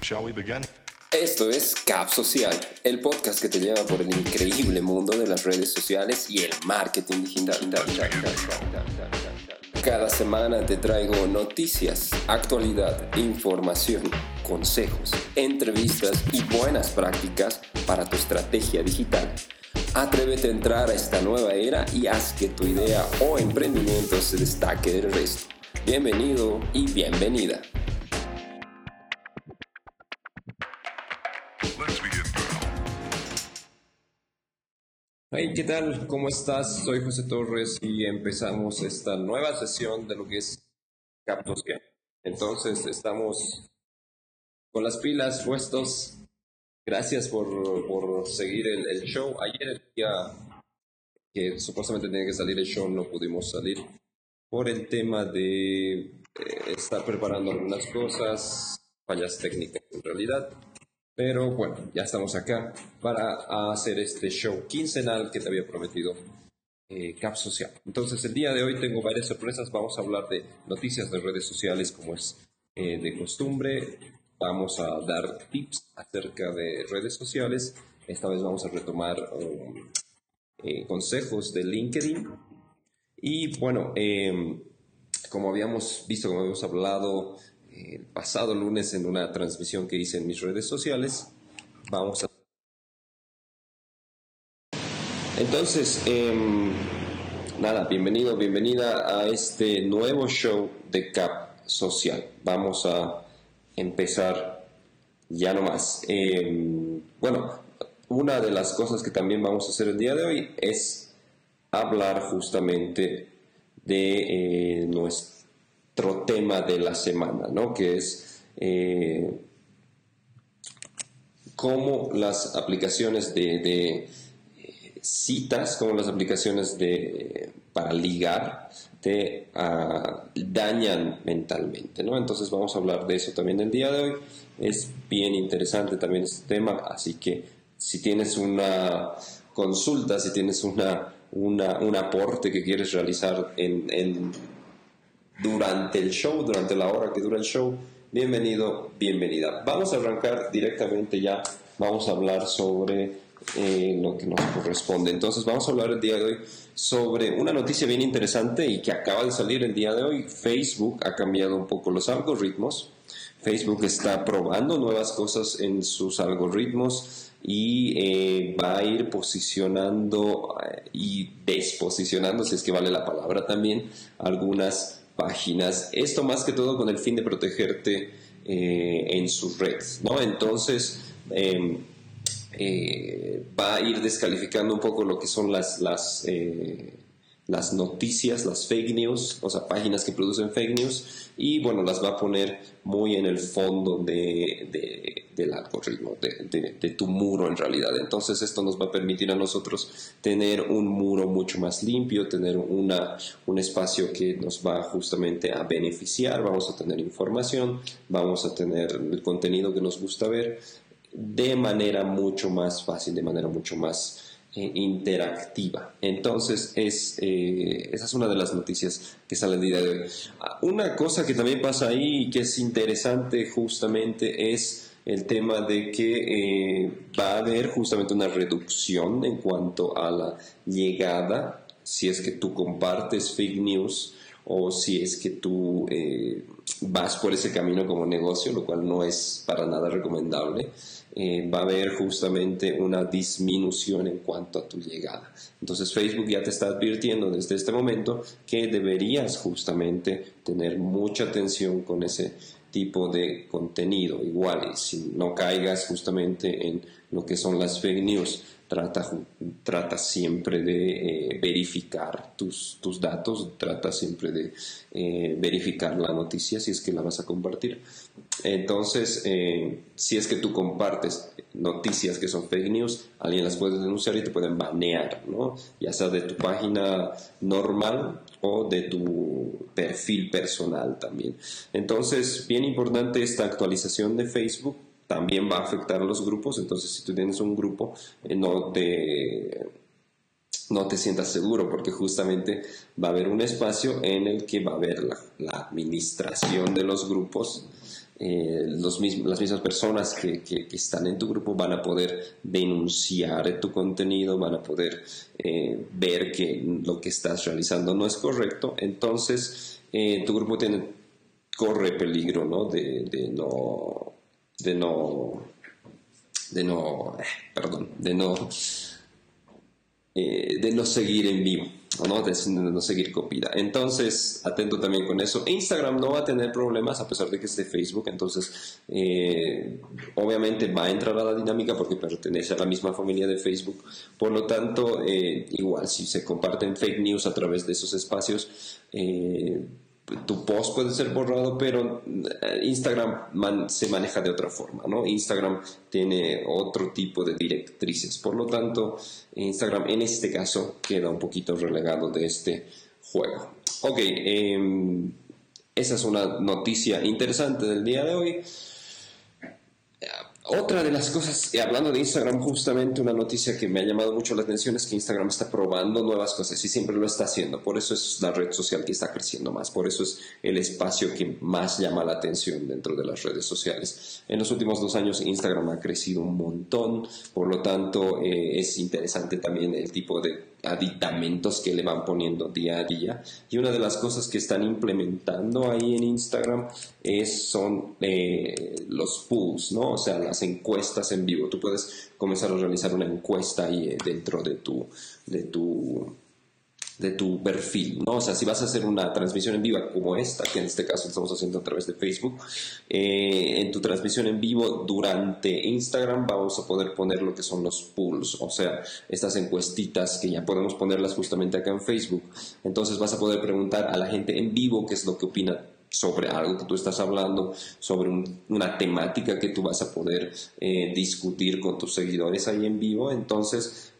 Shall we begin? Esto es Cap Social, el podcast que te lleva por el increíble mundo de las redes sociales y el marketing digital. Cada semana te traigo noticias, actualidad, información, consejos, entrevistas y buenas prácticas para tu estrategia digital. Atrévete a entrar a esta nueva era y haz que tu idea o emprendimiento se destaque del resto. Bienvenido y bienvenida. Hey, ¿qué tal? ¿Cómo estás? Soy José Torres y empezamos esta nueva sesión de lo que es Captos Game. Entonces, estamos con las pilas puestos. Gracias por, por seguir el, el show. Ayer, el día que supuestamente tenía que salir el show, no pudimos salir por el tema de eh, estar preparando algunas cosas, fallas técnicas en realidad. Pero bueno, ya estamos acá para hacer este show quincenal que te había prometido eh, Cap Social. Entonces, el día de hoy tengo varias sorpresas. Vamos a hablar de noticias de redes sociales como es eh, de costumbre. Vamos a dar tips acerca de redes sociales. Esta vez vamos a retomar um, eh, consejos de LinkedIn. Y bueno, em, como habíamos visto, como habíamos hablado eh, el pasado lunes en una transmisión que hice en mis redes sociales, vamos a... Entonces, em, nada, bienvenido, bienvenida a este nuevo show de CAP Social. Vamos a empezar ya nomás. Em, bueno, una de las cosas que también vamos a hacer el día de hoy es hablar justamente de eh, nuestro tema de la semana, ¿no? Que es eh, cómo las aplicaciones de, eh, citas, como las aplicaciones de, para ligar, te ah, dañan mentalmente, ¿no? Entonces vamos a hablar de eso también el día de hoy. Es bien interesante también este tema, así que si tienes una consulta, si tienes una, un aporte que quieres realizar en, durante el show, durante la hora que dura el show, bienvenido, bienvenida. Vamos a arrancar directamente ya, vamos a hablar sobre eh, lo que nos corresponde. Entonces vamos a hablar el día de hoy sobre una noticia bien interesante y que acaba de salir el día de hoy. Facebook ha cambiado un poco los algoritmos. Facebook está probando nuevas cosas en sus algoritmos y eh, va a ir posicionando eh, y desposicionando, si es que vale la palabra también, algunas páginas. Esto más que todo con el fin de protegerte eh, en sus redes, ¿no? Entonces, em, eh, va a ir descalificando un poco lo que son las, las, eh, las noticias, las fake news, o sea, páginas que producen fake news, y bueno, las va a poner muy en el fondo de, de, del algoritmo, de, de, tu muro en realidad. Entonces esto nos va a permitir a nosotros tener un muro mucho más limpio, tener una, un espacio que nos va justamente a beneficiar, vamos a tener información, vamos a tener el contenido que nos gusta ver de manera mucho más fácil, de manera mucho más eh, interactiva. Entonces, es, eh, esa es una de las noticias que sale el día de hoy. Ah, Una cosa que también pasa ahí y que es interesante justamente es el tema de que eh, va a haber justamente una reducción en cuanto a la llegada, si es que tú compartes fake news o si es que tú vas por ese camino como negocio, lo cual no es para nada recomendable, eh, va a haber justamente una disminución en cuanto a tu llegada. Entonces Facebook ya te está advirtiendo desde este momento que deberías justamente tener mucha atención con ese tipo de contenido. Igual, si no caigas justamente en lo que son las fake news, trata, trata siempre de eh, verificar tus, tus, datos, trata siempre de eh, verificar la noticia si es que la vas a compartir. Entonces, eh, si es que tú compartes noticias que son fake news, alguien las puede denunciar y te pueden banear, ¿no? ya sea de tu página normal o de tu perfil personal también. Entonces, bien importante esta actualización de Facebook también va a afectar a los grupos, entonces si tú tienes un grupo, eh, no te no te sientas seguro porque justamente va a haber un espacio en el que va a haber la, administración de los grupos. Eh, los las mismas personas que, que, están en tu grupo van a poder denunciar tu contenido, van a poder eh, ver que lo que estás realizando no es correcto, entonces tu grupo tiene, corre peligro ¿no? De, de no de no de no perdón de no de no seguir en vivo no, de, no seguir copia. Entonces, atento también con eso. Instagram no va a tener problemas a pesar de que es de Facebook, entonces eh, obviamente va a entrar a la dinámica porque pertenece a la misma familia de Facebook. Por lo tanto, eh, igual si se comparten fake news a través de esos espacios, eh, tu post puede ser borrado, pero eh, Instagram se maneja de otra forma, ¿no? Instagram tiene otro tipo de directrices, por lo tanto, Instagram en este caso queda un poquito relegado de este juego. Ok, em, esa es una noticia interesante del día de hoy. Otra de las cosas, hablando de Instagram, justamente una noticia que me ha llamado mucho la atención es que Instagram está probando nuevas cosas y siempre lo está haciendo. Por eso es la red social que está creciendo más, por eso es el espacio que más llama la atención dentro de las redes sociales. En los últimos dos años Instagram ha crecido un montón, por lo tanto eh, es interesante también el tipo de aditamentos que le van poniendo día a día. Y una de las cosas que están implementando ahí en Instagram es, son eh, los pools, ¿no? O sea, las encuestas en vivo. Tú puedes comenzar a realizar una encuesta ahí eh, dentro de tu, de tu de tu perfil, ¿no? O sea, si vas a hacer una transmisión en vivo como esta, que en este caso estamos haciendo a través de Facebook, eh, en tu transmisión en vivo durante Instagram vamos a poder poner lo que son los pools, o sea, estas encuestitas que ya podemos ponerlas justamente acá en Facebook. Entonces vas a poder preguntar a la gente en vivo qué es lo que opina sobre algo que tú estás hablando, sobre una temática que tú vas a poder eh, discutir con tus seguidores ahí en vivo. Entonces,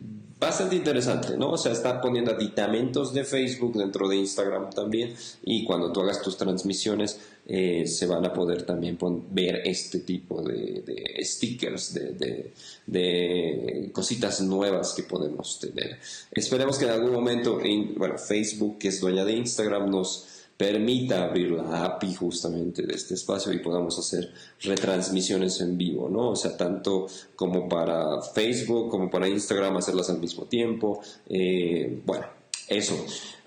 bastante interesante, ¿no? O sea, está poniendo aditamentos de Facebook dentro de Instagram también y cuando tú hagas tus transmisiones eh, se van a poder también ver este tipo de, stickers, de, cositas nuevas que podemos tener. Esperemos que en algún momento, bueno, Facebook, que es dueña de Instagram, nos permita abrir la API justamente de este espacio y podamos hacer retransmisiones en vivo, ¿no? O sea, tanto como para Facebook como para Instagram, hacerlas al mismo tiempo. Eh, bueno, eso.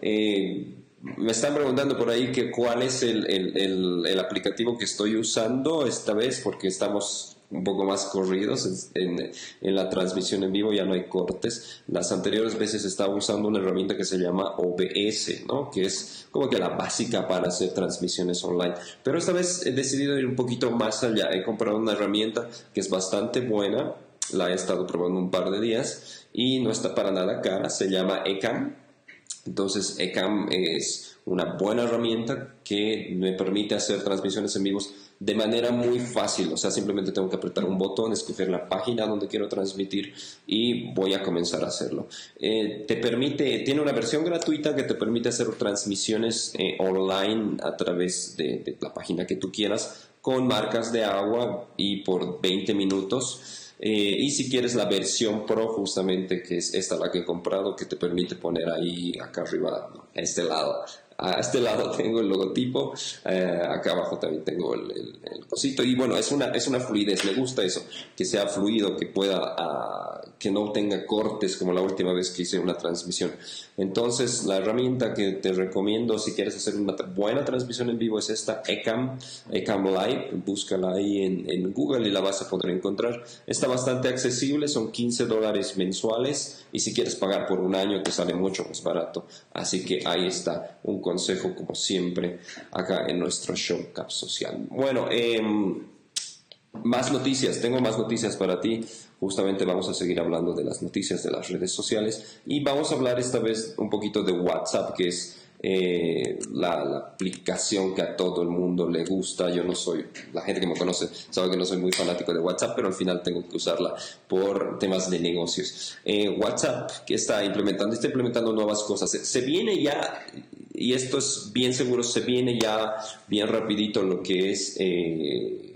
Eh, me están preguntando por ahí que cuál es el, el, aplicativo que estoy usando esta vez porque estamos un poco más corridos en, la transmisión en vivo, ya no hay cortes. Las anteriores veces estaba usando una herramienta que se llama OBS, que es como que la básica para hacer transmisiones online. Pero esta vez he decidido ir un poquito más allá. He comprado una herramienta que es bastante buena, la he estado probando un par de días y no está para nada cara, se llama Ecam. Entonces Ecam es una buena herramienta que me permite hacer transmisiones en vivos de manera muy fácil, o sea, simplemente tengo que apretar un botón, escoger la página donde quiero transmitir y voy a comenzar a hacerlo. Eh, te permite, tiene una versión gratuita que te permite hacer transmisiones eh, online a través de, la página que tú quieras con marcas de agua y por 20 minutos. Eh, y si quieres la versión Pro, justamente, que es esta la que he comprado, que te permite poner ahí acá arriba, a este lado, a este lado tengo el logotipo, eh, acá abajo también tengo el, el, cosito y bueno, es una, es una fluidez, me gusta eso, que sea fluido, que pueda, ah, que no tenga cortes como la última vez que hice una transmisión. Entonces, la herramienta que te recomiendo si quieres hacer una buena transmisión en vivo es esta Ecam, Ecam Live, búscala ahí en, en Google y la vas a poder encontrar. Está bastante accesible, son 15 dólares mensuales y si quieres pagar por un año te sale mucho más barato. Así que ahí está un consejo como siempre acá en nuestro show Cap Social. Bueno, em, más noticias, tengo más noticias para ti. Justamente vamos a seguir hablando de las noticias de las redes sociales y vamos a hablar esta vez un poquito de WhatsApp, que es eh, la, aplicación que a todo el mundo le gusta. Yo no soy, la gente que me conoce sabe que no soy muy fanático de WhatsApp, pero al final tengo que usarla por temas de negocios. Eh, WhatsApp que está implementando, está implementando nuevas cosas. Se, viene ya, y esto es bien seguro, se viene ya bien rapidito lo que es... Eh,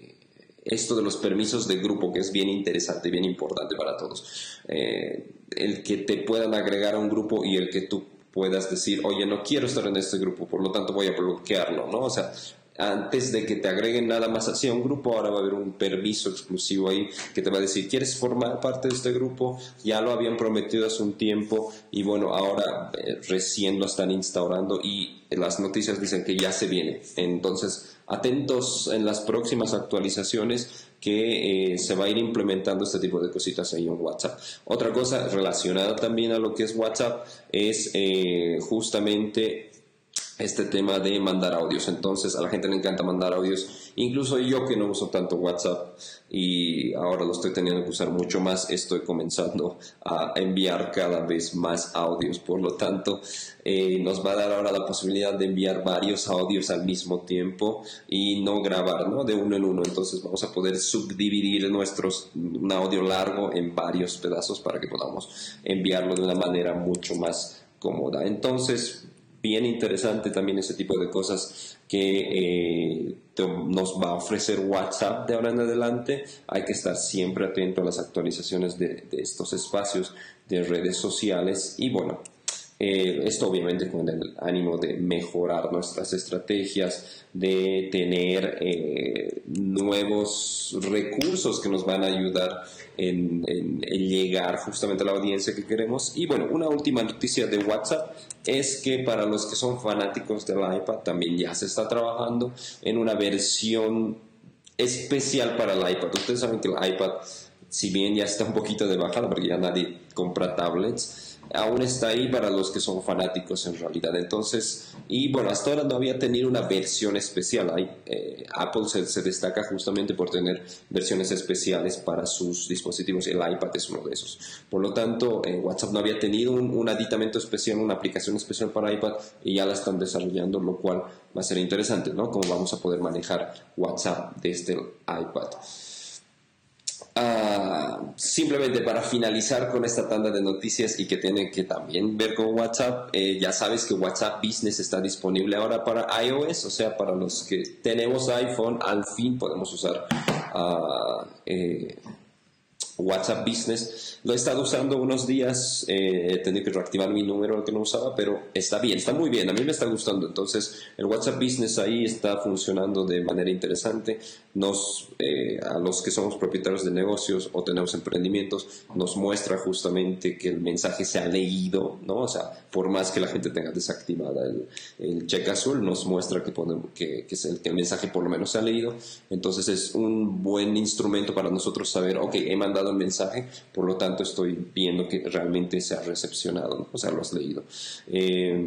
esto de los permisos de grupo, que es bien interesante, bien importante para todos. el que te puedan agregar a un grupo y el que tú puedas decir, oye, no quiero estar en este grupo, por lo tanto voy a bloquearlo, ¿no? O sea, antes de que te agreguen nada más hacia un grupo, ahora va a haber un permiso exclusivo ahí que te va a decir, ¿quieres formar parte de este grupo? Ya lo habían prometido hace un tiempo y bueno, ahora eh, recién lo están instaurando y las noticias dicen que ya se viene. Entonces, atentos en las próximas actualizaciones que eh, se va a ir implementando este tipo de cositas ahí en WhatsApp. Otra cosa relacionada también a lo que es WhatsApp es eh, justamente este tema de mandar audios. Entonces a la gente le encanta mandar audios. Incluso yo que no uso tanto WhatsApp y ahora lo estoy teniendo que usar mucho más, estoy comenzando a enviar cada vez más audios. Por lo tanto, eh, nos va a dar ahora la posibilidad de enviar varios audios al mismo tiempo y no grabar ¿no? de uno en uno. Entonces vamos a poder subdividir nuestros, un audio largo en varios pedazos para que podamos enviarlo de una manera mucho más cómoda. Entonces, bien interesante también ese tipo de cosas que eh, nos va a ofrecer WhatsApp de ahora en adelante. Hay que estar siempre atento a las actualizaciones de, estos espacios de redes sociales y bueno, eh, esto obviamente con el ánimo de mejorar nuestras estrategias, de tener eh, nuevos recursos que nos van a ayudar en, llegar justamente a la audiencia que queremos. Y bueno, una última noticia de WhatsApp es que para los que son fanáticos del iPad también ya se está trabajando en una versión especial para el iPad. Ustedes saben que el iPad, si bien ya está un poquito de bajada porque ya nadie compra tablets, aún está ahí para los que son fanáticos en realidad. Entonces, y bueno, hasta ahora no había tenido una versión especial. Eh, Apple se, destaca justamente por tener versiones especiales para sus dispositivos. El iPad es uno de esos. Por lo tanto, eh, WhatsApp no había tenido un, aditamento especial, una aplicación especial para iPad y ya la están desarrollando, lo cual va a ser interesante, ¿no? Cómo vamos a poder manejar WhatsApp desde el iPad. Ah, simplemente para finalizar con esta tanda de noticias y que tiene que también ver con WhatsApp, eh, ya sabes que WhatsApp Business está disponible ahora para iOS, o sea, para los que tenemos iPhone, al fin podemos usar uh, WhatsApp Business. Lo he estado usando unos días, eh, he tenido que reactivar mi número que no usaba, pero está bien, está muy bien, a mí me está gustando. Entonces, el WhatsApp Business ahí está funcionando de manera interesante. Nos, eh, a los que somos propietarios de negocios o tenemos emprendimientos, nos muestra justamente que el mensaje se ha leído, ¿no? O sea, por más que la gente tenga desactivada el, el cheque azul, nos muestra que, que, que, el, que el mensaje por lo menos se ha leído. Entonces, es un buen instrumento para nosotros saber, ok, he mandado el mensaje, por lo tanto estoy viendo que realmente se ha recepcionado, o sea, lo has leído. Eh,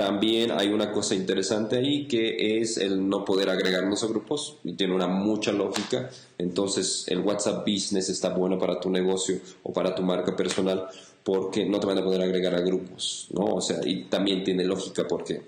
también hay una cosa interesante ahí que es el no poder agregarnos a grupos y tiene una mucha lógica. Entonces el WhatsApp Business está bueno para tu negocio o para tu marca personal porque no te van a poder agregar a grupos, ¿no? O sea, y también tiene lógica porque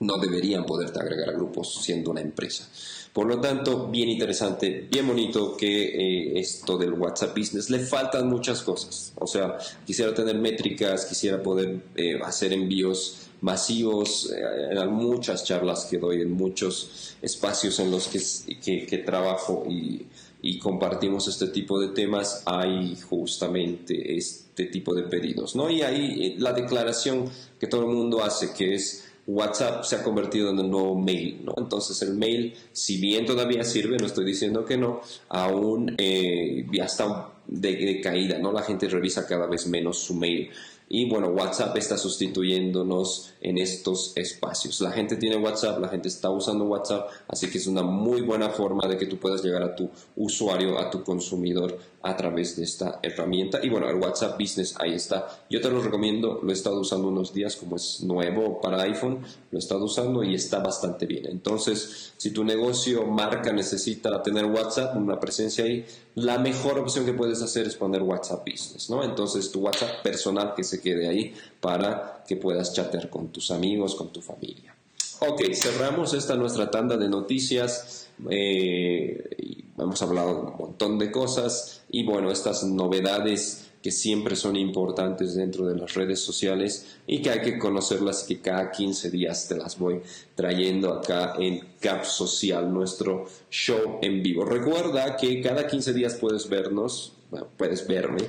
no deberían poderte agregar a grupos siendo una empresa. Por lo tanto, bien interesante, bien bonito que eh, esto del WhatsApp Business le faltan muchas cosas. O sea, quisiera tener métricas, quisiera poder eh, hacer envíos masivos, eh, en muchas charlas que doy, en muchos espacios en los que, trabajo y, y, compartimos este tipo de temas, hay justamente este tipo de pedidos. ¿no? Y ahí la declaración que todo el mundo hace, que es WhatsApp se ha convertido en el nuevo mail, ¿no? Entonces el mail, si bien todavía sirve, no estoy diciendo que no, aún eh, ya está de, de, caída, ¿no? La gente revisa cada vez menos su mail. Y bueno, WhatsApp está sustituyéndonos en estos espacios. La gente tiene WhatsApp, la gente está usando WhatsApp, así que es una muy buena forma de que tú puedas llegar a tu usuario, a tu consumidor a través de esta herramienta. Y bueno, el WhatsApp Business ahí está. Yo te lo recomiendo, lo he estado usando unos días como es nuevo para iPhone, lo he estado usando y está bastante bien. Entonces, si tu negocio, marca necesita tener WhatsApp, una presencia ahí, la mejor opción que puedes hacer es poner WhatsApp Business, ¿no? Entonces, tu WhatsApp personal que se quede ahí para que puedas chatear con tus amigos, con tu familia. Ok, cerramos esta nuestra tanda de noticias. Eh, hemos hablado un montón de cosas y bueno, estas novedades que siempre son importantes dentro de las redes sociales y que hay que conocerlas que cada 15 días te las voy trayendo acá en Cap Social, nuestro show en vivo. Recuerda que cada 15 días puedes vernos, puedes verme,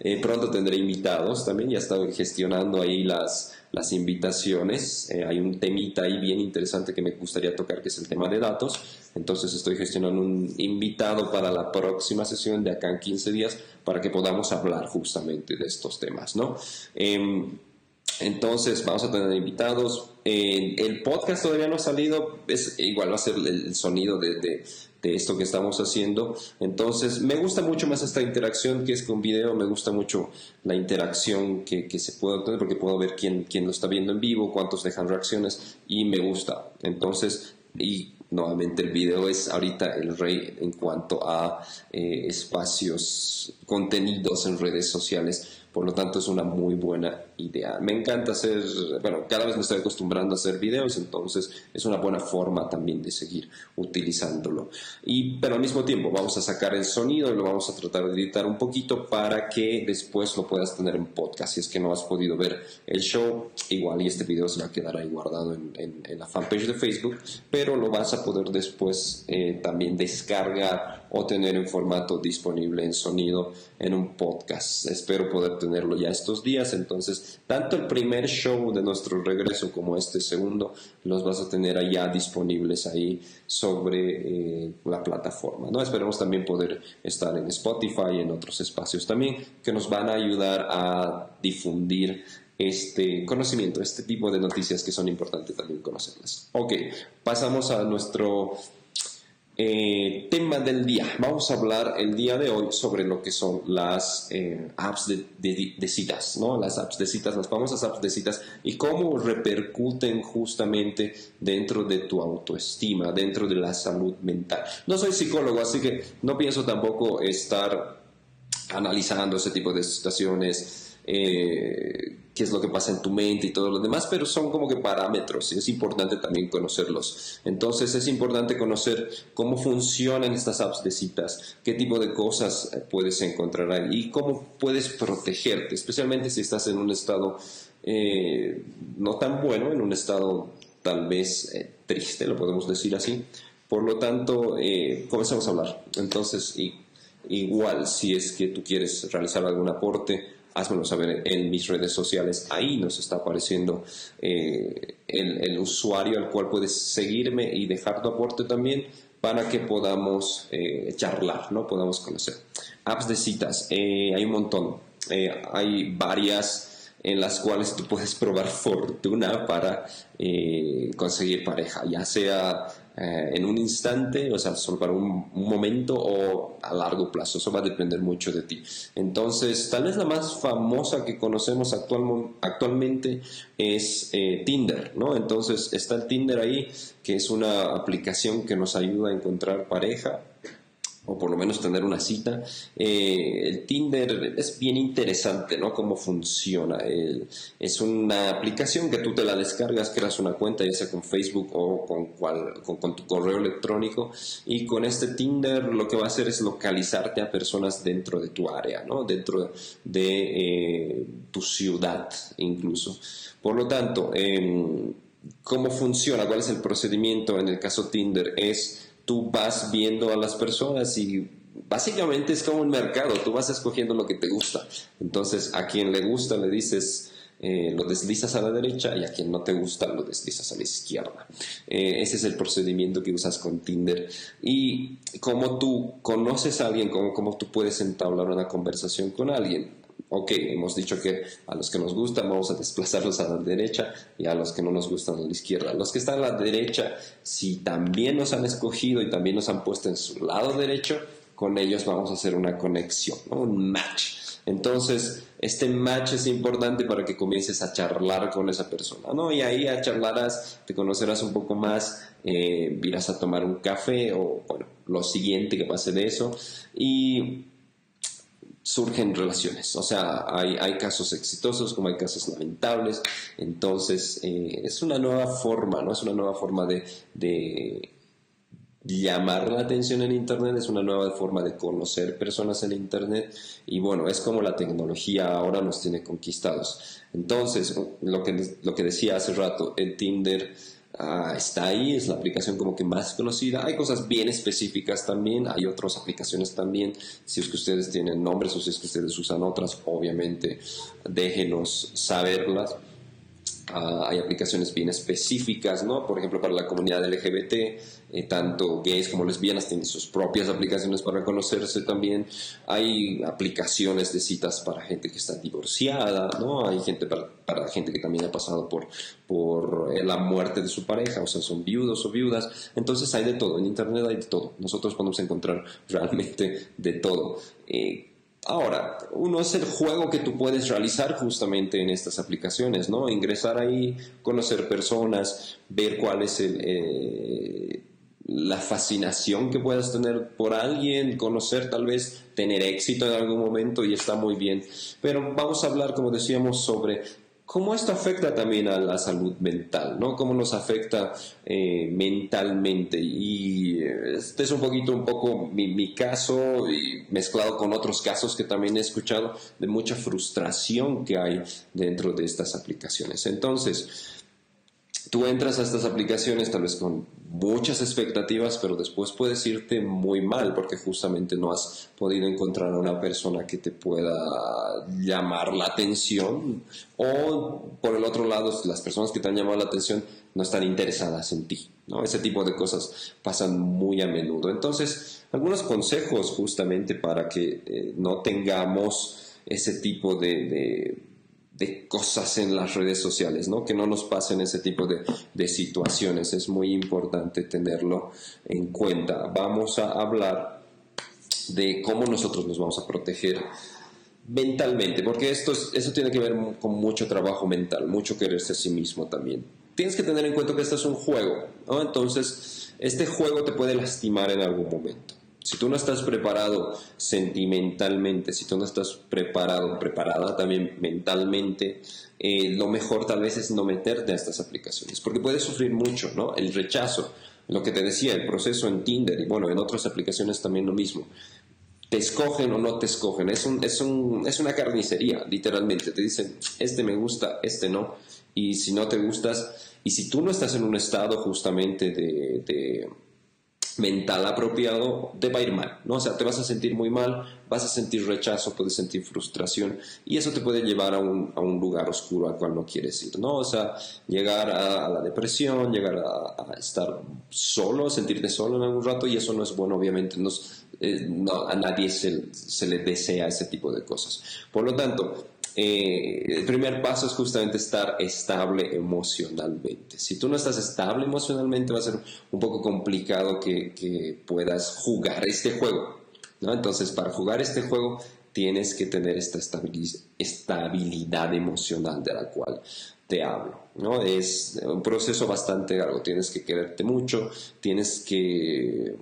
eh, pronto tendré invitados también, ya estoy gestionando ahí las las invitaciones. Eh, hay un temita ahí bien interesante que me gustaría tocar, que es el tema de datos. Entonces estoy gestionando un invitado para la próxima sesión de acá en 15 días para que podamos hablar justamente de estos temas, ¿no? Em, entonces vamos a tener invitados. el podcast todavía no ha salido, es, igual va a ser el, sonido de, esto que estamos haciendo. Entonces me gusta mucho más esta interacción que es con video, me gusta mucho la interacción que, se puede obtener porque puedo ver quién, quién lo está viendo en vivo, cuántos dejan reacciones y me gusta. Entonces, y nuevamente el video es ahorita el rey en cuanto a eh, espacios, contenidos en redes sociales por lo tanto, es una muy buena idea. Me encanta hacer, bueno, cada vez me estoy acostumbrando a hacer videos, entonces es una buena forma también de seguir utilizándolo. Y, pero al mismo tiempo, vamos a sacar el sonido y lo vamos a tratar de editar un poquito para que después lo puedas tener en podcast. Si es que no has podido ver el show, igual y este video se va a quedar ahí guardado en, la fanpage de Facebook, pero lo vas a poder después eh, también descargar o tener en formato disponible en sonido en un podcast. Espero poder tenerlo ya estos días. Entonces, tanto el primer show de nuestro regreso como este segundo los vas a tener allá disponibles ahí sobre eh, la plataforma. ¿no? Esperemos también poder estar en Spotify y en otros espacios también que nos van a ayudar a difundir este conocimiento, este tipo de noticias que son importantes también conocerlas. Ok, pasamos a nuestro eh, tema del día. Vamos a hablar el día de hoy sobre lo que son las eh, apps de, citas, ¿no? Las apps de citas, las famosas apps de citas y cómo repercuten justamente dentro de tu autoestima, dentro de la salud mental. No soy psicólogo, así que no pienso tampoco estar analizando ese tipo de situaciones. Eh, qué es lo que pasa en tu mente y todo lo demás, pero son como que parámetros y es importante también conocerlos. Entonces es importante conocer cómo funcionan estas apps de citas, qué tipo de cosas eh, puedes encontrar ahí y cómo puedes protegerte, especialmente si estás en un estado eh, no tan bueno, en un estado tal vez eh, triste, lo podemos decir así. Por lo tanto, comenzamos a hablar. Entonces, igual, si es que tú quieres realizar algún aporte, házmelo saber en mis redes sociales. Ahí nos está apareciendo eh, el, usuario al cual puedes seguirme y dejar tu aporte también para que podamos eh, charlar, ¿no? Podamos conocer. Apps de citas, eh, hay un montón. hay varias en las cuales tú puedes probar fortuna para conseguir pareja, ya sea eh, en un instante, o sea, solo para un, momento o a largo plazo. Eso va a depender mucho de ti. Entonces, tal vez la más famosa que conocemos actual, actualmente es eh, Tinder, ¿no? Entonces, está el Tinder ahí, que es una aplicación que nos ayuda a encontrar pareja o por lo menos tener una cita. Eh, el Tinder es bien interesante, ¿no? Cómo funciona. es una aplicación que tú te la descargas, creas una cuenta, ya sea con Facebook o con, cual, con, tu correo electrónico. Y con este Tinder lo que va a hacer es localizarte a personas dentro de tu área, ¿no? Dentro de eh, tu ciudad incluso. Por lo tanto, em, ¿cómo funciona? ¿Cuál es el procedimiento en el caso Tinder? Es tú vas viendo a las personas y básicamente es como un mercado, tú vas escogiendo lo que te gusta. Entonces, a quien le gusta le dices, eh, lo deslizas a la derecha y a quien no te gusta lo deslizas a la izquierda. Eh, ese es el procedimiento que usas con Tinder. Y como tú conoces a alguien, como, como tú puedes entablar una conversación con alguien ok, hemos dicho que a los que nos gustan vamos a desplazarlos a la derecha y a los que no nos gustan a la izquierda. Los que están a la derecha, si también nos han escogido y también nos han puesto en su lado derecho, con ellos vamos a hacer una conexión, un match. Entonces, este match es importante para que comiences a charlar con esa persona, ¿no? Y ahí a charlarás, te conocerás un poco más, eh, irás a tomar un café o, bueno, lo siguiente que pase de eso. Y surgen relaciones. O sea, hay, hay, casos exitosos como hay casos lamentables. Entonces, eh, es una nueva forma, ¿no? Es una nueva forma de, de, llamar la atención en Internet, es una nueva forma de conocer personas en Internet. Y bueno, es como la tecnología ahora nos tiene conquistados. Entonces, lo que, lo que decía hace rato, el Tinder Ah, está ahí, es la aplicación como que más conocida. Hay cosas bien específicas también, hay otras aplicaciones también. Si es que ustedes tienen nombres o si es que ustedes usan otras, obviamente déjenos saberlas. Ah, hay aplicaciones bien específicas, ¿no? Por ejemplo, para la comunidad LGBT, eh, tanto gays como lesbianas tienen sus propias aplicaciones para conocerse también. Hay aplicaciones de citas para gente que está divorciada, ¿no? Hay gente para, gente que también ha pasado por, por eh, la muerte de su pareja, o sea, son viudos o viudas. Entonces hay de todo, en Internet hay de todo. Nosotros podemos encontrar realmente de todo. Eh, Ahora, uno es el juego que tú puedes realizar justamente en estas aplicaciones, ¿no? Ingresar ahí, conocer personas, ver cuál es eh, la fascinación que puedas tener por alguien, conocer tal vez, tener éxito en algún momento y está muy bien. Pero vamos a hablar, como decíamos, sobre cómo esto afecta también a la salud mental, ¿no? Cómo nos afecta eh, mentalmente. Y eh, este es un poquito, un poco mi, caso, mezclado con otros casos que también he escuchado, de mucha frustración que hay dentro de estas aplicaciones. Entonces, tú entras a estas aplicaciones tal vez con muchas expectativas, pero después puedes irte muy mal porque justamente no has podido encontrar a una persona que te pueda llamar la atención o por el otro lado las personas que te han llamado la atención no están interesadas en ti. ¿no? Ese tipo de cosas pasan muy a menudo. Entonces, algunos consejos justamente para que eh, no tengamos ese tipo de de cosas en las redes sociales, ¿no? Que no nos pasen ese tipo de, de, situaciones. Es muy importante tenerlo en cuenta. Vamos a hablar de cómo nosotros nos vamos a proteger mentalmente, porque esto eso tiene que ver con mucho trabajo mental, mucho quererse a sí mismo también. Tienes que tener en cuenta que esto es un juego, ¿no? Entonces, este juego te puede lastimar en algún momento. Si tú no estás preparado sentimentalmente, si tú no estás preparado, preparada también mentalmente, eh, lo mejor tal vez es no meterte a estas aplicaciones, porque puedes sufrir mucho, ¿no? El rechazo, lo que te decía, el proceso en Tinder y bueno, en otras aplicaciones también lo mismo. Te escogen o no te escogen, es, un, es, un, es una carnicería, literalmente. Te dicen, este me gusta, este no, y si no te gustas, y si tú no estás en un estado justamente de mental apropiado, te va a ir mal, ¿no? O sea, te vas a sentir muy mal, vas a sentir rechazo, puedes sentir frustración y eso te puede llevar a un, a un lugar oscuro al cual no quieres ir, ¿no? O sea, llegar a, la depresión, llegar a, estar solo, sentirte solo en algún rato y eso no es bueno, obviamente, eh, no, a nadie se, se le desea ese tipo de cosas. Por lo tanto, eh, el primer paso es justamente estar estable emocionalmente. Si tú no estás estable emocionalmente, va a ser un poco complicado que, puedas jugar este juego. ¿no? Entonces, para jugar este juego, tienes que tener esta estabilidad emocional de la cual te hablo. ¿no? Es un proceso bastante largo. Tienes que quererte mucho, tienes que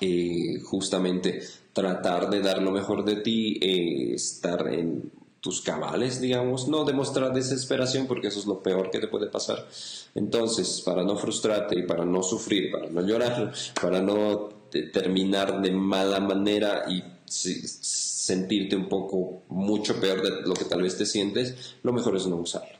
eh, justamente tratar de dar lo mejor de ti, eh, estar en tus cabales, digamos, no demostrar desesperación porque eso es lo peor que te puede pasar. Entonces, para no frustrarte y para no sufrir, para no llorar, para no terminar de mala manera y sentirte un poco mucho peor de lo que tal vez te sientes, lo mejor es no usarlo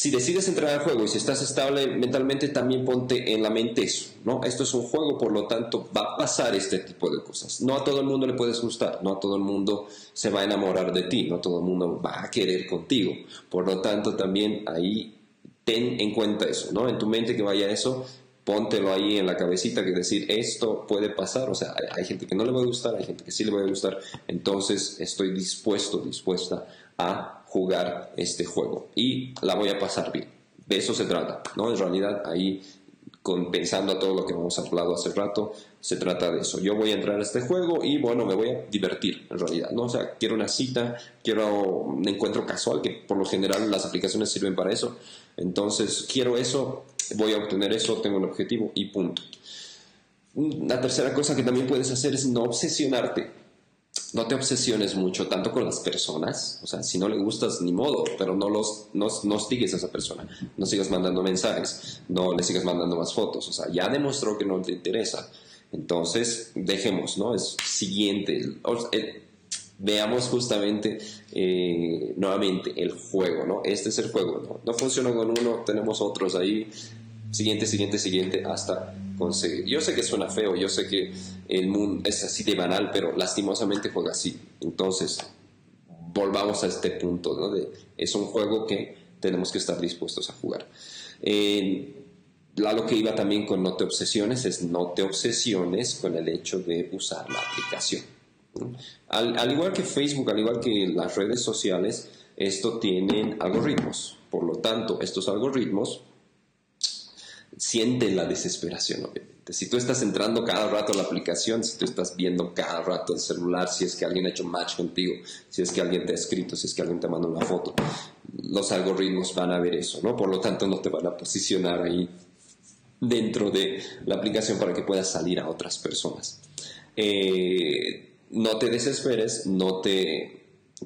si decides entrar al juego y si estás estable mentalmente, también ponte en la mente eso, ¿no? Esto es un juego, por lo tanto, va a pasar este tipo de cosas. No a todo el mundo le puedes gustar, no a todo el mundo se va a enamorar de ti, no todo el mundo va a querer contigo. Por lo tanto, también ahí ten en cuenta eso, ¿no? En tu mente que vaya eso, póntelo ahí en la cabecita que decir esto puede pasar, o sea, hay, gente que no le va a gustar, hay gente que sí le va a gustar, entonces estoy dispuesto, dispuesta a jugar este juego y la voy a pasar bien. De eso se trata, ¿no? En realidad ahí con, pensando a todo lo que hemos hablado hace rato, se trata de eso. Yo voy a entrar a este juego y bueno, me voy a divertir en realidad, ¿no? O sea, quiero una cita, quiero un encuentro casual, que por lo general las aplicaciones sirven para eso. Entonces, quiero eso, voy a obtener eso, tengo un objetivo y punto. La tercera cosa que también puedes hacer es no obsesionarte no te obsesiones mucho tanto con las personas, o sea, si no le gustas, ni modo, pero no, los, no, no sigues a esa persona, no sigas mandando mensajes, no le sigas mandando más fotos, o sea, ya demostró que no te interesa, entonces dejemos, ¿no? Es siguiente, veamos justamente eh, nuevamente el juego, ¿no? Este es el juego, ¿no? No funciona con uno, tenemos otros ahí, siguiente, siguiente, siguiente, hasta conseguir. Yo sé que suena feo, yo sé que el mundo es así de banal, pero lastimosamente juega así. Entonces, volvamos a este punto, ¿no? De, es un juego que tenemos que estar dispuestos a jugar. Lo que iba también con no te obsesiones es no te obsesiones con el hecho de usar la aplicación. Al, igual que Facebook, al igual que las redes sociales, esto tienen algoritmos. Por lo tanto, estos algoritmos sienten la desesperación, obviamente. Si tú estás entrando cada rato a la aplicación, si tú estás viendo cada rato el celular, si es que alguien ha hecho match contigo, si es que alguien te ha escrito, si es que alguien te manda una foto, los algoritmos van a ver eso, ¿no? Por lo tanto, no te van a posicionar ahí dentro de la aplicación para que puedas salir a otras personas. Eh, no te desesperes, no te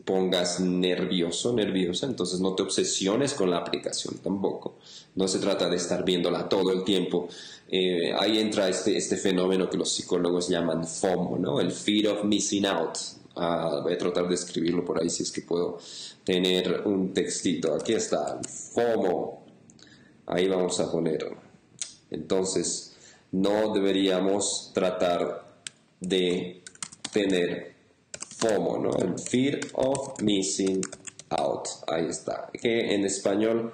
pongas nervioso, nerviosa, entonces no te obsesiones con la aplicación tampoco. No se trata de estar viéndola todo el tiempo. Eh, ahí entra este, este fenómeno que los psicólogos llaman FOMO, ¿no? El fear of missing out. Ah, voy a tratar de escribirlo por ahí si es que puedo tener un textito. Aquí está, FOMO. Ahí vamos a poner entonces, no deberíamos tratar de tener FOMO, ¿no? El fear of missing out. Ahí está. Que en español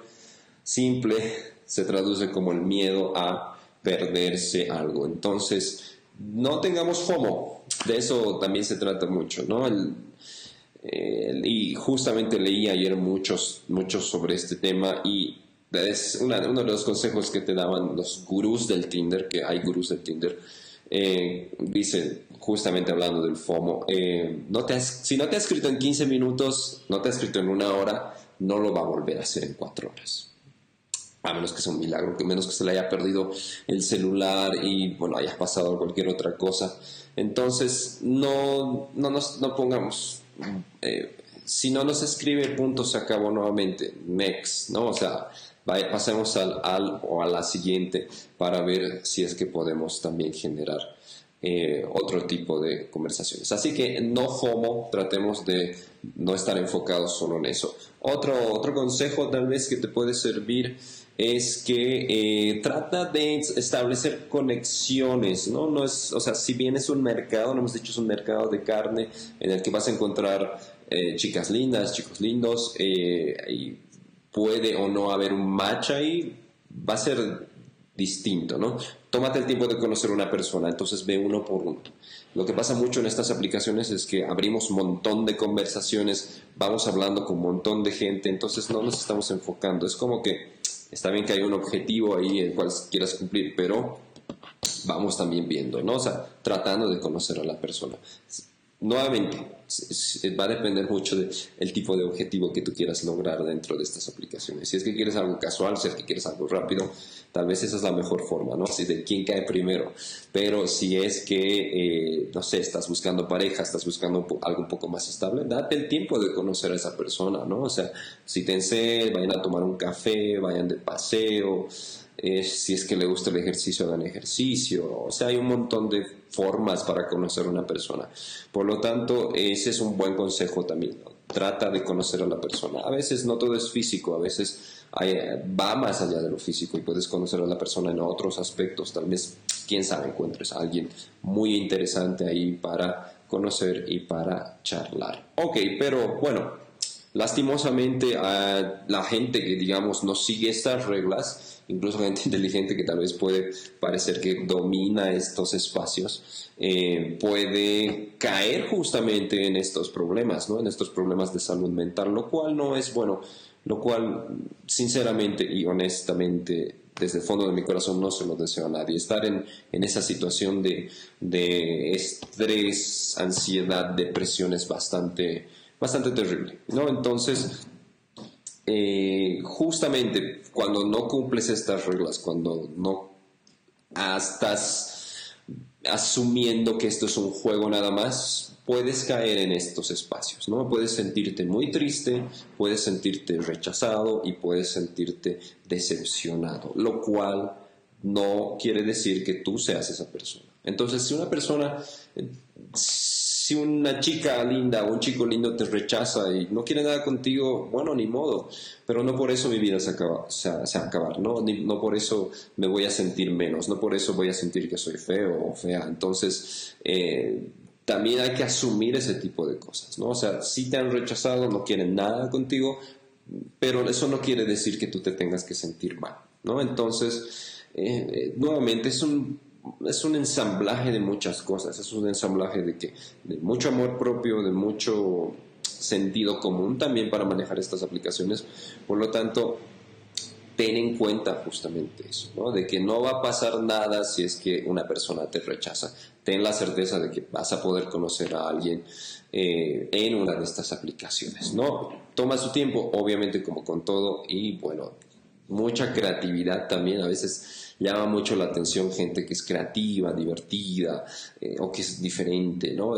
simple se traduce como el miedo a perderse algo. Entonces, no tengamos FOMO. De eso también se trata mucho, ¿no? y justamente leí ayer muchos, muchos sobre este tema y es uno de los consejos que te daban los gurús del Tinder, que hay gurús del Tinder, eh, dice, justamente hablando del FOMO, eh, no te si no te ha escrito en 15 minutos, no te ha escrito en una hora, no lo va a volver a hacer en 4 horas. A menos que sea un milagro, que menos que se le haya perdido el celular y bueno, haya pasado cualquier otra cosa. Entonces, no, no nos no pongamos, eh, si no nos escribe, punto, se acabó nuevamente, next, ¿no? O sea, pasemos al, al, o a la siguiente para ver si es que podemos también generar eh, otro tipo de conversaciones. Así que no FOMO, tratemos de no estar enfocados solo en eso. Otro, otro consejo tal vez que te puede servir es que eh, trata de establecer conexiones, ¿no? No es, o sea, si bien es un mercado, no hemos dicho es un mercado de carne en el que vas a encontrar eh, chicas lindas, chicos lindos, y puede o no haber un match ahí, va a ser distinto, ¿no? Tómate el tiempo de conocer una persona, entonces ve uno por uno. Lo que pasa mucho en estas aplicaciones es que abrimos un montón de conversaciones, vamos hablando con un montón de gente, entonces no nos estamos enfocando. Es como que está bien que hay un objetivo ahí el cual quieras cumplir, pero vamos también viendo, ¿no? O sea, tratando de conocer a la persona. Nuevamente, va a depender mucho del tipo de objetivo que tú quieras lograr dentro de estas aplicaciones. Si es que quieres algo casual, si es que quieres algo rápido, tal vez esa es la mejor forma, ¿no? Si de quién cae primero. Pero si es que, eh, no sé, estás buscando pareja, estás buscando algo un poco más estable, date el tiempo de conocer a esa persona, ¿no? O sea, si te vayan a tomar un café, vayan de paseo, si es que le gusta el ejercicio, hagan ejercicio. O sea, hay un montón de formas para conocer a una persona. Por lo tanto, ese es un buen consejo también. Trata de conocer a la persona. A veces no todo es físico, a veces va más allá de lo físico y puedes conocer a la persona en otros aspectos. Tal vez, quién sabe, encuentres a alguien muy interesante ahí para conocer y para charlar. Ok, pero bueno, lastimosamente a la gente que digamos no sigue estas reglas, incluso gente inteligente que tal vez puede parecer que domina estos espacios, eh, puede caer justamente en estos problemas, ¿no? en estos problemas de salud mental, lo cual no es bueno, lo cual sinceramente y honestamente desde el fondo de mi corazón no se lo deseo a nadie. Estar en, en esa situación de, de, estrés, ansiedad, depresión es bastante, bastante terrible. ¿no? Entonces, eh, justamente cuando no cumples estas reglas, cuando no estás asumiendo que esto es un juego nada más, puedes caer en estos espacios, ¿no? Puedes sentirte muy triste, puedes sentirte rechazado y puedes sentirte decepcionado, lo cual no quiere decir que tú seas esa persona. Entonces, si una persona si una chica linda o un chico lindo te rechaza y no quiere nada contigo, bueno, ni modo, pero no por eso mi vida se, acaba, se, va a acabar, ¿no? no por eso me voy a sentir menos, no por eso voy a sentir que soy feo o fea. Entonces, eh, también hay que asumir ese tipo de cosas, ¿no? O sea, si te han rechazado, no quieren nada contigo, pero eso no quiere decir que tú te tengas que sentir mal, ¿no? Entonces, eh, eh, nuevamente es un, es un ensamblaje de muchas cosas, es un ensamblaje de, que, de mucho amor propio, de mucho sentido común también para manejar estas aplicaciones, por lo tanto, ten en cuenta justamente eso, de que no va a pasar nada si es que una persona te rechaza. Ten la certeza de que vas a poder conocer a alguien eh, en una de estas aplicaciones. ¿no? Toma su tiempo, obviamente como con todo, y bueno, mucha creatividad también. A veces llama mucho la atención gente que es creativa, divertida eh, o que es diferente, ¿no?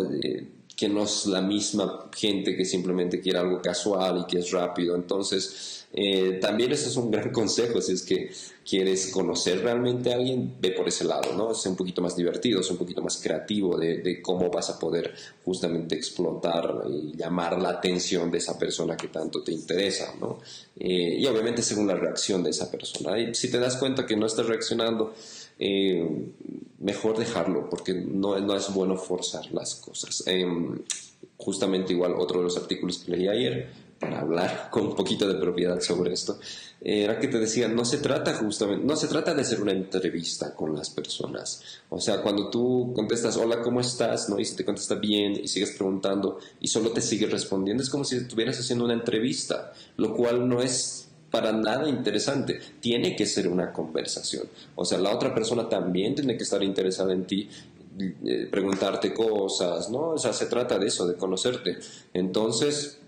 que no es la misma gente que simplemente quiere algo casual y que es rápido. Entonces, eh, también ese es un gran consejo, si es que quieres conocer realmente a alguien, ve por ese lado, ¿no? Es un poquito más divertido, es un poquito más creativo de, cómo vas a poder justamente explotar y llamar la atención de esa persona que tanto te interesa, ¿no? Eh, y obviamente según la reacción de esa persona. Y si te das cuenta que no estás reaccionando, eh, mejor dejarlo, porque no, no, es bueno forzar las cosas. Em, justamente igual otro de los artículos que leí ayer, para hablar con un poquito de propiedad sobre esto, era que te decía, no se trata justamente, no se trata de hacer una entrevista con las personas. O sea, cuando tú contestas, hola, ¿cómo estás? ¿no? Y si te contesta bien y sigues preguntando y solo te sigue respondiendo, es como si estuvieras haciendo una entrevista, lo cual no es para nada interesante. Tiene que ser una conversación. O sea, la otra persona también tiene que estar interesada en ti, eh, preguntarte cosas, ¿no? O sea, se trata de eso, de conocerte. Entonces,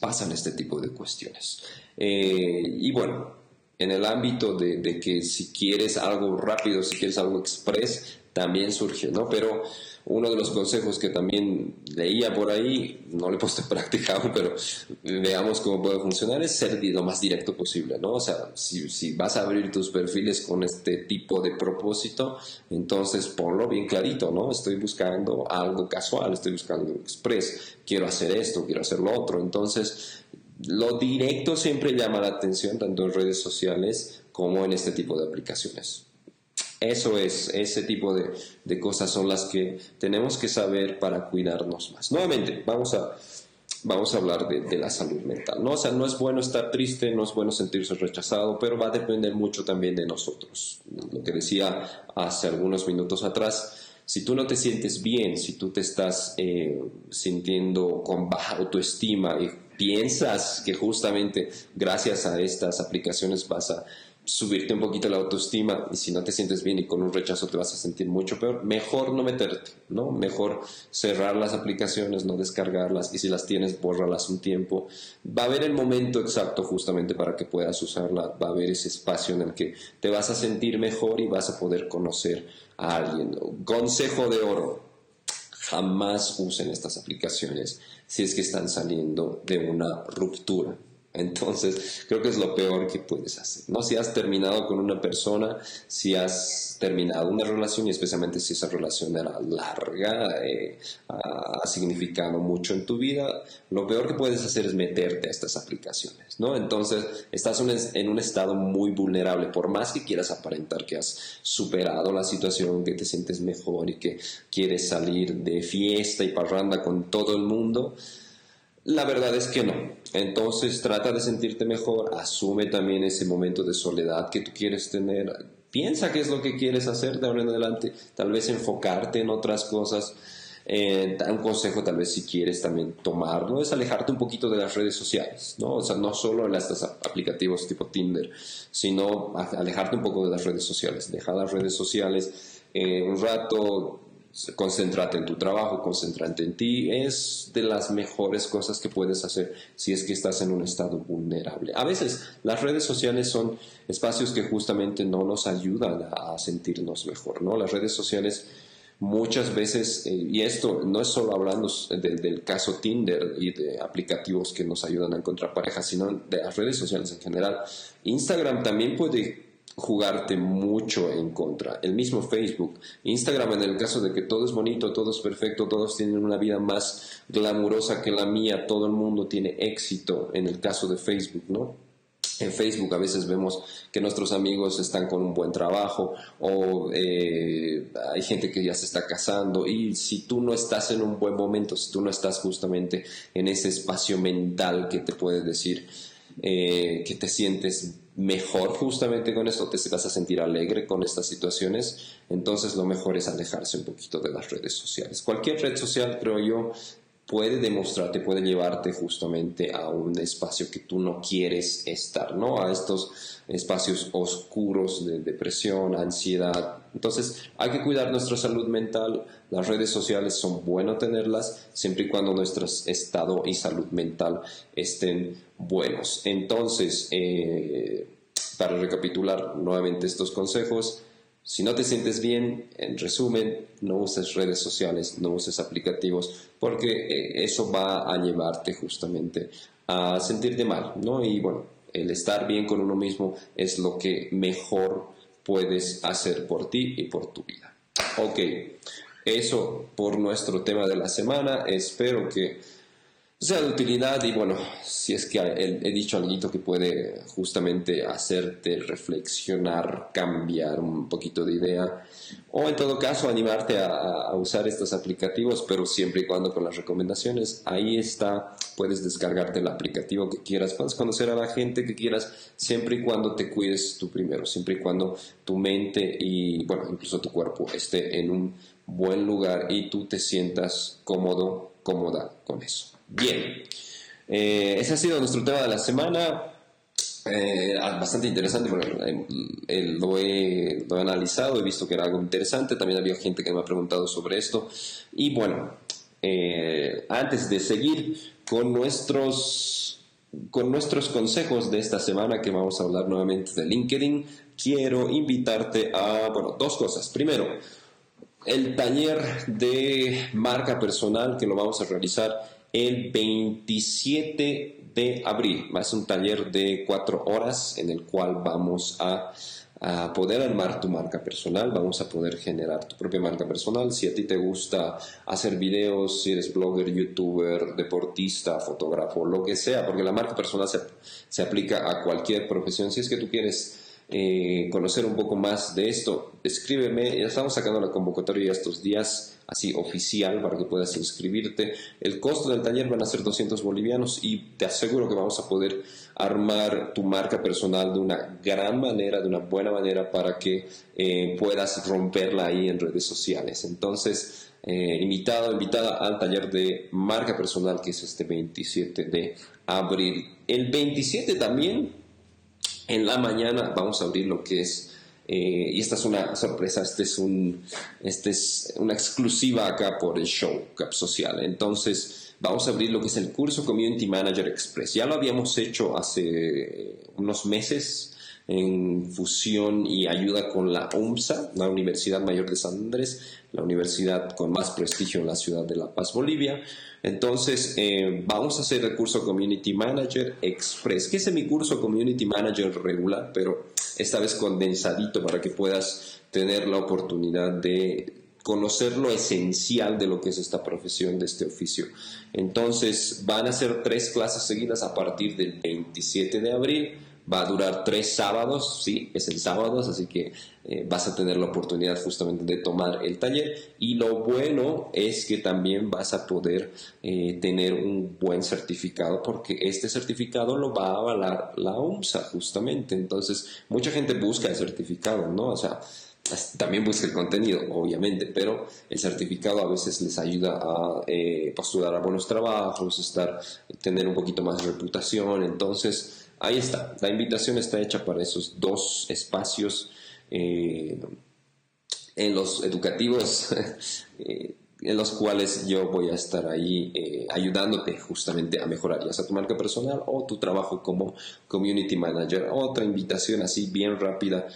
pasan este tipo de cuestiones. Eh, y bueno, en el ámbito de, de, que si quieres algo rápido, si quieres algo express, también surge, ¿no? Pero uno de los consejos que también leía por ahí, no le he puesto en pero veamos cómo puede funcionar, es ser lo más directo posible, ¿no? O sea, si, si, vas a abrir tus perfiles con este tipo de propósito, entonces ponlo bien clarito, ¿no? Estoy buscando algo casual, estoy buscando express, quiero hacer esto, quiero hacer lo otro, entonces lo directo siempre llama la atención, tanto en redes sociales como en este tipo de aplicaciones. Eso es, ese tipo de, cosas son las que tenemos que saber para cuidarnos más. Nuevamente, vamos a, vamos a hablar de, la salud mental. ¿no? O sea, no es bueno estar triste, no es bueno sentirse rechazado, pero va a depender mucho también de nosotros. Lo que decía hace algunos minutos atrás, si tú no te sientes bien, si tú te estás eh, sintiendo con baja autoestima y piensas que justamente gracias a estas aplicaciones vas a subirte un poquito la autoestima y si no te sientes bien y con un rechazo te vas a sentir mucho peor, mejor no meterte, ¿no? Mejor cerrar las aplicaciones, no descargarlas y si las tienes, bórralas un tiempo. Va a haber el momento exacto justamente para que puedas usarla, va a haber ese espacio en el que te vas a sentir mejor y vas a poder conocer a alguien. Consejo de oro, jamás usen estas aplicaciones si es que están saliendo de una ruptura entonces, creo que es lo peor que puedes hacer. ¿no? Si has terminado con una persona, si has terminado una relación y especialmente si esa relación era larga, eh, ha significado mucho en tu vida, lo peor que puedes hacer es meterte a estas aplicaciones. ¿no? Entonces, estás en un estado muy vulnerable. Por más que quieras aparentar que has superado la situación, que te sientes mejor y que quieres salir de fiesta y parranda con todo el mundo, la verdad es que no. Entonces trata de sentirte mejor, asume también ese momento de soledad que tú quieres tener, piensa qué es lo que quieres hacer de ahora en adelante, tal vez enfocarte en otras cosas. Eh, un consejo tal vez si quieres también tomarlo es alejarte un poquito de las redes sociales, ¿no? O sea, no solo en estos aplicativos tipo Tinder, sino alejarte un poco de las redes sociales, dejar las redes sociales eh, un rato, concéntrate en tu trabajo, concéntrate en ti, es de las mejores cosas que puedes hacer si es que estás en un estado vulnerable. A veces las redes sociales son espacios que justamente no nos ayudan a sentirnos mejor, ¿no? Las redes sociales muchas veces, eh, y esto no es solo hablando del caso Tinder y de aplicativos que nos ayudan a encontrar parejas, sino de las redes sociales en general. Instagram también puede jugarte mucho en contra. El mismo Facebook, Instagram en el caso de que todo es bonito, todo es perfecto, todos tienen una vida más glamurosa que la mía, todo el mundo tiene éxito en el caso de Facebook, ¿no? En Facebook a veces vemos que nuestros amigos están con un buen trabajo o eh, hay gente que ya se está casando y si tú no estás en un buen momento, si tú no estás justamente en ese espacio mental que te puede decir, eh, que te sientes mejor justamente con esto, te vas a sentir alegre con estas situaciones, entonces lo mejor es alejarse un poquito de las redes sociales. Cualquier red social, creo yo, puede demostrarte, puede llevarte justamente a un espacio que tú no quieres estar, ¿no? A estos espacios oscuros de depresión, ansiedad. Entonces, hay que cuidar nuestra salud mental. Las redes sociales son bueno tenerlas siempre y cuando nuestro estado y salud mental estén buenos. Entonces, eh, para recapitular nuevamente estos consejos, si no te sientes bien, en resumen, no uses redes sociales, no uses aplicativos, porque eh, eso va a llevarte justamente a sentirte mal, ¿no? Y bueno, el estar bien con uno mismo es lo que mejor puedes hacer por ti y por tu vida. Ok, eso por nuestro tema de la semana. Espero que sea de utilidad y bueno, si es que he, dicho algo que puede justamente hacerte reflexionar, cambiar un poquito de idea o en todo caso animarte a, usar estos aplicativos, pero siempre y cuando con las recomendaciones, ahí está, puedes descargarte el aplicativo que quieras, puedes conocer a la gente que quieras, siempre y cuando te cuides tú primero, siempre y cuando tu mente y bueno, incluso tu cuerpo esté en un buen lugar y tú te sientas cómodo, cómoda con eso. Bien, eh, ese ha sido nuestro tema de la semana. Eh, ah, bastante interesante, eh, lo, he, lo, he, analizado, he visto que era algo interesante, también había gente que me ha preguntado sobre esto. Y bueno, antes de seguir con nuestros, con nuestros consejos de esta semana, que vamos a hablar nuevamente de LinkedIn, quiero invitarte a, bueno, dos cosas. Primero, el taller de marca personal que lo vamos a realizar el 27 de abril. Es un taller de cuatro horas en el cual vamos a, poder armar tu marca personal, vamos a poder generar tu propia marca personal. Si a ti te gusta hacer videos, si eres blogger, youtuber, deportista, fotógrafo, lo que sea, porque la marca personal se, se aplica a cualquier profesión. Si es que tú quieres eh, conocer un poco más de esto, escríbeme. Ya estamos sacando la convocatoria estos días, así oficial, para que puedas inscribirte. El costo del taller van a ser 200 bolivianos y te aseguro que vamos a poder armar tu marca personal de una gran manera, de una buena manera, para que eh, puedas romperla ahí en redes sociales. Entonces, eh, invitado, invitada al taller de marca personal que es este 27 de abril. El 27 también en la mañana vamos a abrir lo que es, eh, y esta es una sorpresa, este es, un, este es una exclusiva acá por el show Cap Social. Entonces, vamos a abrir lo que es el curso Community Manager Express. Ya lo habíamos hecho hace unos meses en fusión y ayuda con la UMSA, la Universidad Mayor de San Andrés, la universidad con más prestigio en la ciudad de La Paz, Bolivia. Entonces, eh, vamos a hacer el curso Community Manager Express, que es mi curso Community Manager regular, pero esta vez condensadito para que puedas tener la oportunidad de conocer lo esencial de lo que es esta profesión, de este oficio. Entonces, van a ser tres clases seguidas a partir del 27 de abril Va a durar tres sábados, sí, es el sábado, así que eh, vas a tener la oportunidad justamente de tomar el taller. Y lo bueno es que también vas a poder eh, tener un buen certificado, porque este certificado lo va a avalar la UMSA justamente. Entonces, mucha gente busca el certificado, ¿no? O sea, también busca el contenido, obviamente, pero el certificado a veces les ayuda a eh, postular a buenos trabajos, estar, tener un poquito más de reputación. Entonces, Ahí está, la invitación está hecha para esos dos espacios eh, en los educativos eh, en los cuales yo voy a estar ahí eh, ayudándote justamente a mejorar ya sea tu marca personal o tu trabajo como community manager. Otra invitación así bien rápida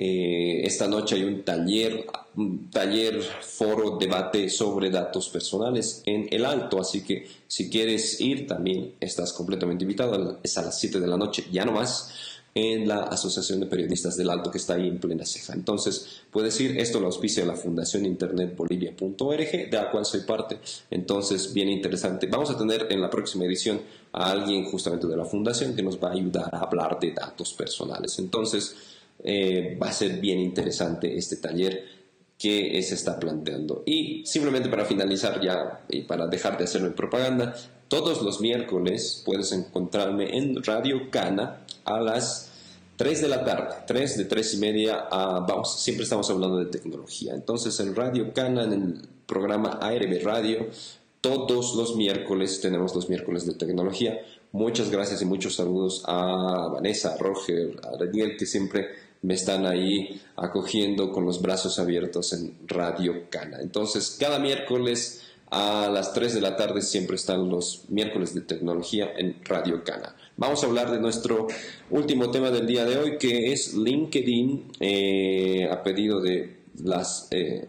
eh, esta noche hay un taller, un taller, foro, debate sobre datos personales en el Alto, así que si quieres ir también estás completamente invitado. Es a las 7 de la noche, ya no más, en la Asociación de Periodistas del Alto que está ahí en plena ceja. Entonces, puedes ir, esto lo auspicia la Fundación Internet Bolivia.org, de la cual soy parte. Entonces, bien interesante. Vamos a tener en la próxima edición a alguien justamente de la Fundación que nos va a ayudar a hablar de datos personales. Entonces, eh, va a ser bien interesante este taller. que se está planteando. Y simplemente para finalizar ya y para dejar de hacerme propaganda, todos los miércoles puedes encontrarme en Radio Cana a las 3 de la tarde, 3 de 3 y media a, vamos, siempre estamos hablando de tecnología. Entonces en Radio Cana, en el programa ARB Radio, todos los miércoles tenemos los miércoles de tecnología. Muchas gracias y muchos saludos a Vanessa, a Roger, a Daniel que siempre me están ahí acogiendo con los brazos abiertos en Radio Cana. Entonces, cada miércoles a las 3 de la tarde siempre están los miércoles de tecnología en Radio Cana. Vamos a hablar de nuestro último tema del día de hoy, que es LinkedIn, eh, a pedido de las eh,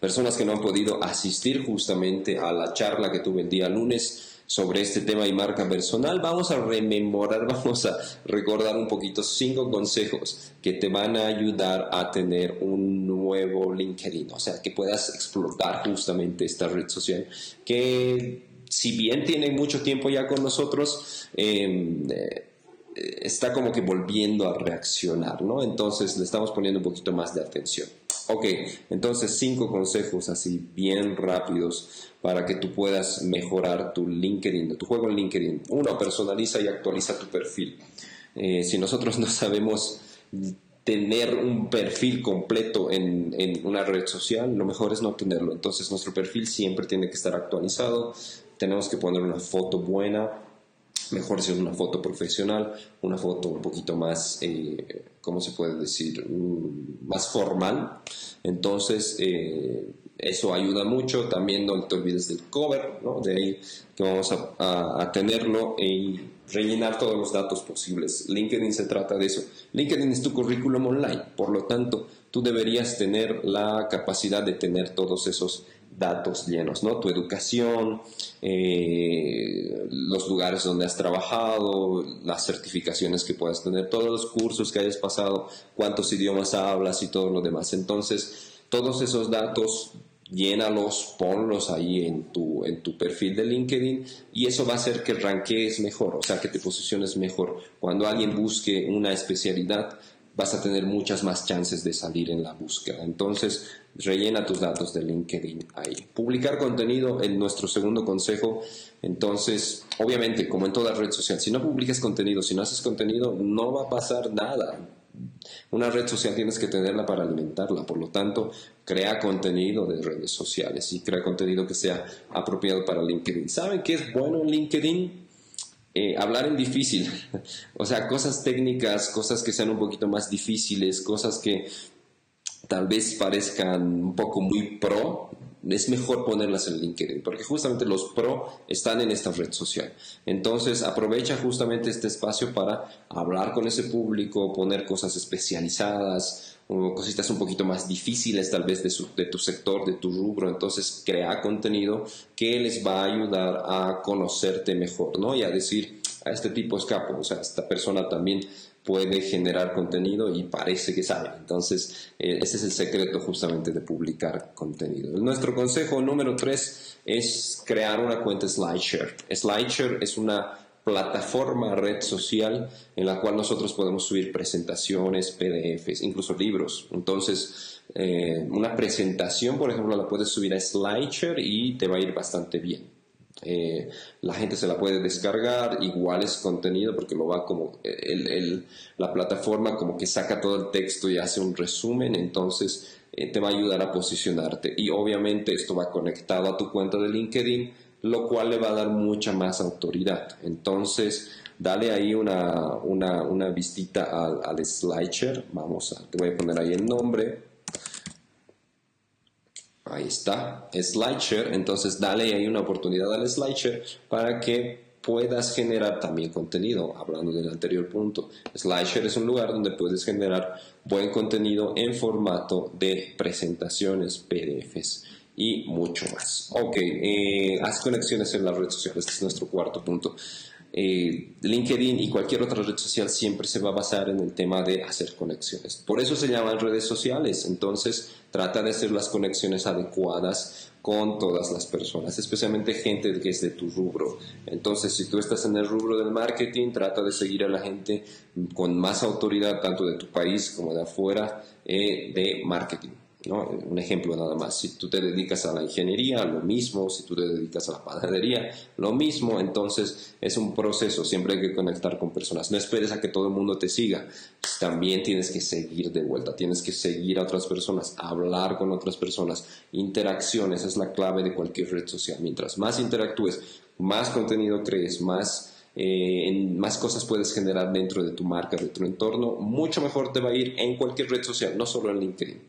personas que no han podido asistir justamente a la charla que tuve el día lunes sobre este tema y marca personal, vamos a rememorar, vamos a recordar un poquito cinco consejos que te van a ayudar a tener un nuevo LinkedIn, o sea, que puedas explotar justamente esta red social que si bien tiene mucho tiempo ya con nosotros, em, eh, está como que volviendo a reaccionar, ¿no? Entonces le estamos poniendo un poquito más de atención. Ok, entonces cinco consejos así bien rápidos para que tú puedas mejorar tu LinkedIn, tu juego en LinkedIn. Uno, personaliza y actualiza tu perfil. Eh, si nosotros no sabemos tener un perfil completo en, en, una red social, lo mejor es no tenerlo. Entonces nuestro perfil siempre tiene que estar actualizado, tenemos que poner una foto buena, mejor si es una foto profesional, una foto un poquito más, eh, ¿cómo se puede decir?, mm, más formal. Entonces, eh, eso ayuda mucho. También no te olvides del cover, ¿no? De ahí que vamos a, a, tenerlo y rellenar todos los datos posibles. LinkedIn se trata de eso. LinkedIn es tu currículum online, por lo tanto, tú deberías tener la capacidad de tener todos esos datos llenos, ¿no? Tu educación, eh, los lugares donde has trabajado, las certificaciones que puedas tener, todos los cursos que hayas pasado, cuántos idiomas hablas y todo lo demás. Entonces, todos esos datos llénalos, ponlos ahí en tu, en tu perfil de LinkedIn y eso va a hacer que ranquees mejor, o sea, que te posiciones mejor. Cuando alguien busque una especialidad, vas a tener muchas más chances de salir en la búsqueda. Entonces, rellena tus datos de LinkedIn ahí. Publicar contenido en nuestro segundo consejo. Entonces, obviamente, como en toda red social, si no publicas contenido, si no haces contenido, no va a pasar nada. Una red social tienes que tenerla para alimentarla, por lo tanto, crea contenido de redes sociales y crea contenido que sea apropiado para LinkedIn. ¿Saben qué es bueno en LinkedIn? Eh, hablar en difícil, o sea, cosas técnicas, cosas que sean un poquito más difíciles, cosas que tal vez parezcan un poco muy pro, es mejor ponerlas en LinkedIn, porque justamente los pro están en esta red social. Entonces aprovecha justamente este espacio para hablar con ese público, poner cosas especializadas, cositas un poquito más difíciles tal vez de, tu sector, de tu rubro, entonces crea contenido que les va a ayudar a conocerte mejor, ¿no? Y a decir, a este tipo es capo, o sea, esta persona también puede generar contenido y parece que sabe. Entonces, eh, ese es el secreto justamente de publicar contenido. Nuestro consejo número tres es crear una cuenta SlideShare. SlideShare es una plataforma, red social en la cual nosotros podemos subir presentaciones, PDFs, incluso libros. Entonces, eh, una presentación, por ejemplo, la puedes subir a SlideShare y te va a ir bastante bien. Eh, la gente se la puede descargar, igual es contenido porque lo va como el, la plataforma como que saca todo el texto y hace un resumen, entonces eh, te va a ayudar a posicionarte y obviamente esto va conectado a tu cuenta de LinkedIn lo cual le va a dar mucha más autoridad. Entonces, dale ahí una, una, una vistita al, al SlideShare. Vamos a, te voy a poner ahí el nombre. Ahí está, SlideShare. Entonces, dale ahí una oportunidad al SlideShare para que puedas generar también contenido, hablando del anterior punto. SlideShare es un lugar donde puedes generar buen contenido en formato de presentaciones, PDFs y mucho más. Ok, eh, haz conexiones en las redes sociales, este es nuestro cuarto punto. Eh, LinkedIn y cualquier otra red social siempre se va a basar en el tema de hacer conexiones. Por eso se llaman redes sociales. Entonces, trata de hacer las conexiones adecuadas con todas las personas, especialmente gente que es de tu rubro. Entonces, si tú estás en el rubro del marketing, trata de seguir a la gente con más autoridad, tanto de tu país como de afuera, eh, de marketing. Un ejemplo nada más, si tú te dedicas a la ingeniería, lo mismo, si tú te dedicas a la panadería, lo mismo, entonces es un proceso, siempre hay que conectar con personas, no esperes a que todo el mundo te siga, también tienes que seguir de vuelta, tienes que seguir a otras personas, hablar con otras personas, interacciones es la clave de cualquier red social, mientras más interactúes, más contenido crees, más... Eh, más cosas puedes generar dentro de tu marca, de tu entorno, mucho mejor te va a ir en cualquier red social, no solo en LinkedIn.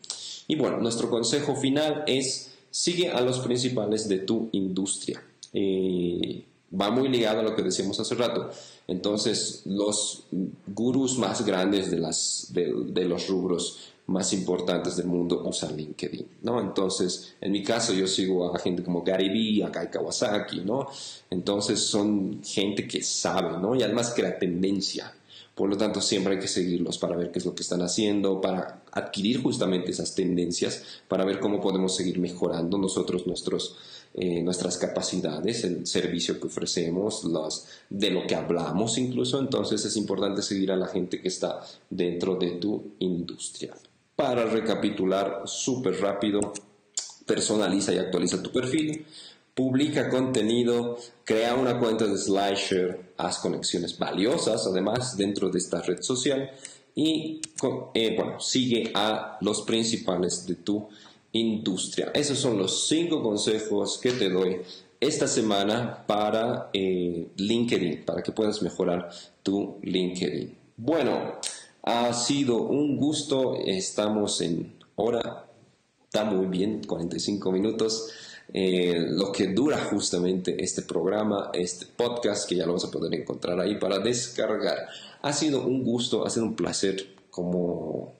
Y bueno, nuestro consejo final es sigue a los principales de tu industria. Eh, va muy ligado a lo que decíamos hace rato. Entonces, los gurús más grandes de, los rubros más importantes del mundo usan LinkedIn, ¿no? Entonces, en mi caso, yo sigo a gente como Gary Vee, a Kai Kawasaki, ¿no? Entonces, son gente que sabe, ¿no? Y además crea tendencia. Por lo tanto, siempre hay que seguirlos para ver qué es lo que están haciendo, para adquirir justamente esas tendencias, para ver cómo podemos seguir mejorando nosotros nuestros, eh, nuestras capacidades, el servicio que ofrecemos, los, de lo que hablamos incluso. Entonces es importante seguir a la gente que está dentro de tu industria. Para recapitular súper rápido, personaliza y actualiza tu perfil publica contenido, crea una cuenta de SlideShare, haz conexiones valiosas además dentro de esta red social y eh, bueno, sigue a los principales de tu industria. Esos son los cinco consejos que te doy esta semana para eh, LinkedIn, para que puedas mejorar tu LinkedIn. Bueno, ha sido un gusto, estamos en hora, está muy bien, 45 minutos. Eh, lo que dura justamente este programa, este podcast, que ya lo vas a poder encontrar ahí para descargar. Ha sido un gusto, ha sido un placer, como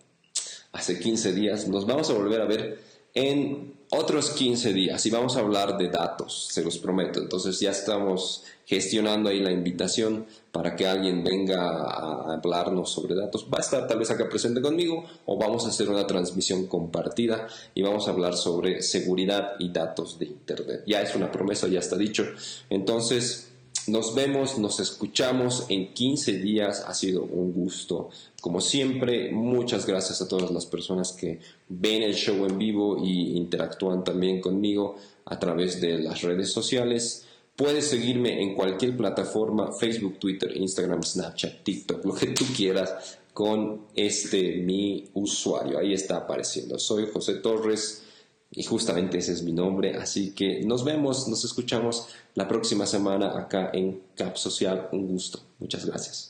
hace 15 días. Nos vamos a volver a ver en otros 15 días y vamos a hablar de datos, se los prometo. Entonces ya estamos gestionando ahí la invitación para que alguien venga a hablarnos sobre datos. Va a estar tal vez acá presente conmigo o vamos a hacer una transmisión compartida y vamos a hablar sobre seguridad y datos de Internet. Ya es una promesa, ya está dicho. Entonces, nos vemos, nos escuchamos en 15 días. Ha sido un gusto. Como siempre, muchas gracias a todas las personas que ven el show en vivo y interactúan también conmigo a través de las redes sociales. Puedes seguirme en cualquier plataforma, Facebook, Twitter, Instagram, Snapchat, TikTok, lo que tú quieras con este mi usuario. Ahí está apareciendo. Soy José Torres y justamente ese es mi nombre, así que nos vemos, nos escuchamos la próxima semana acá en Cap Social. Un gusto. Muchas gracias.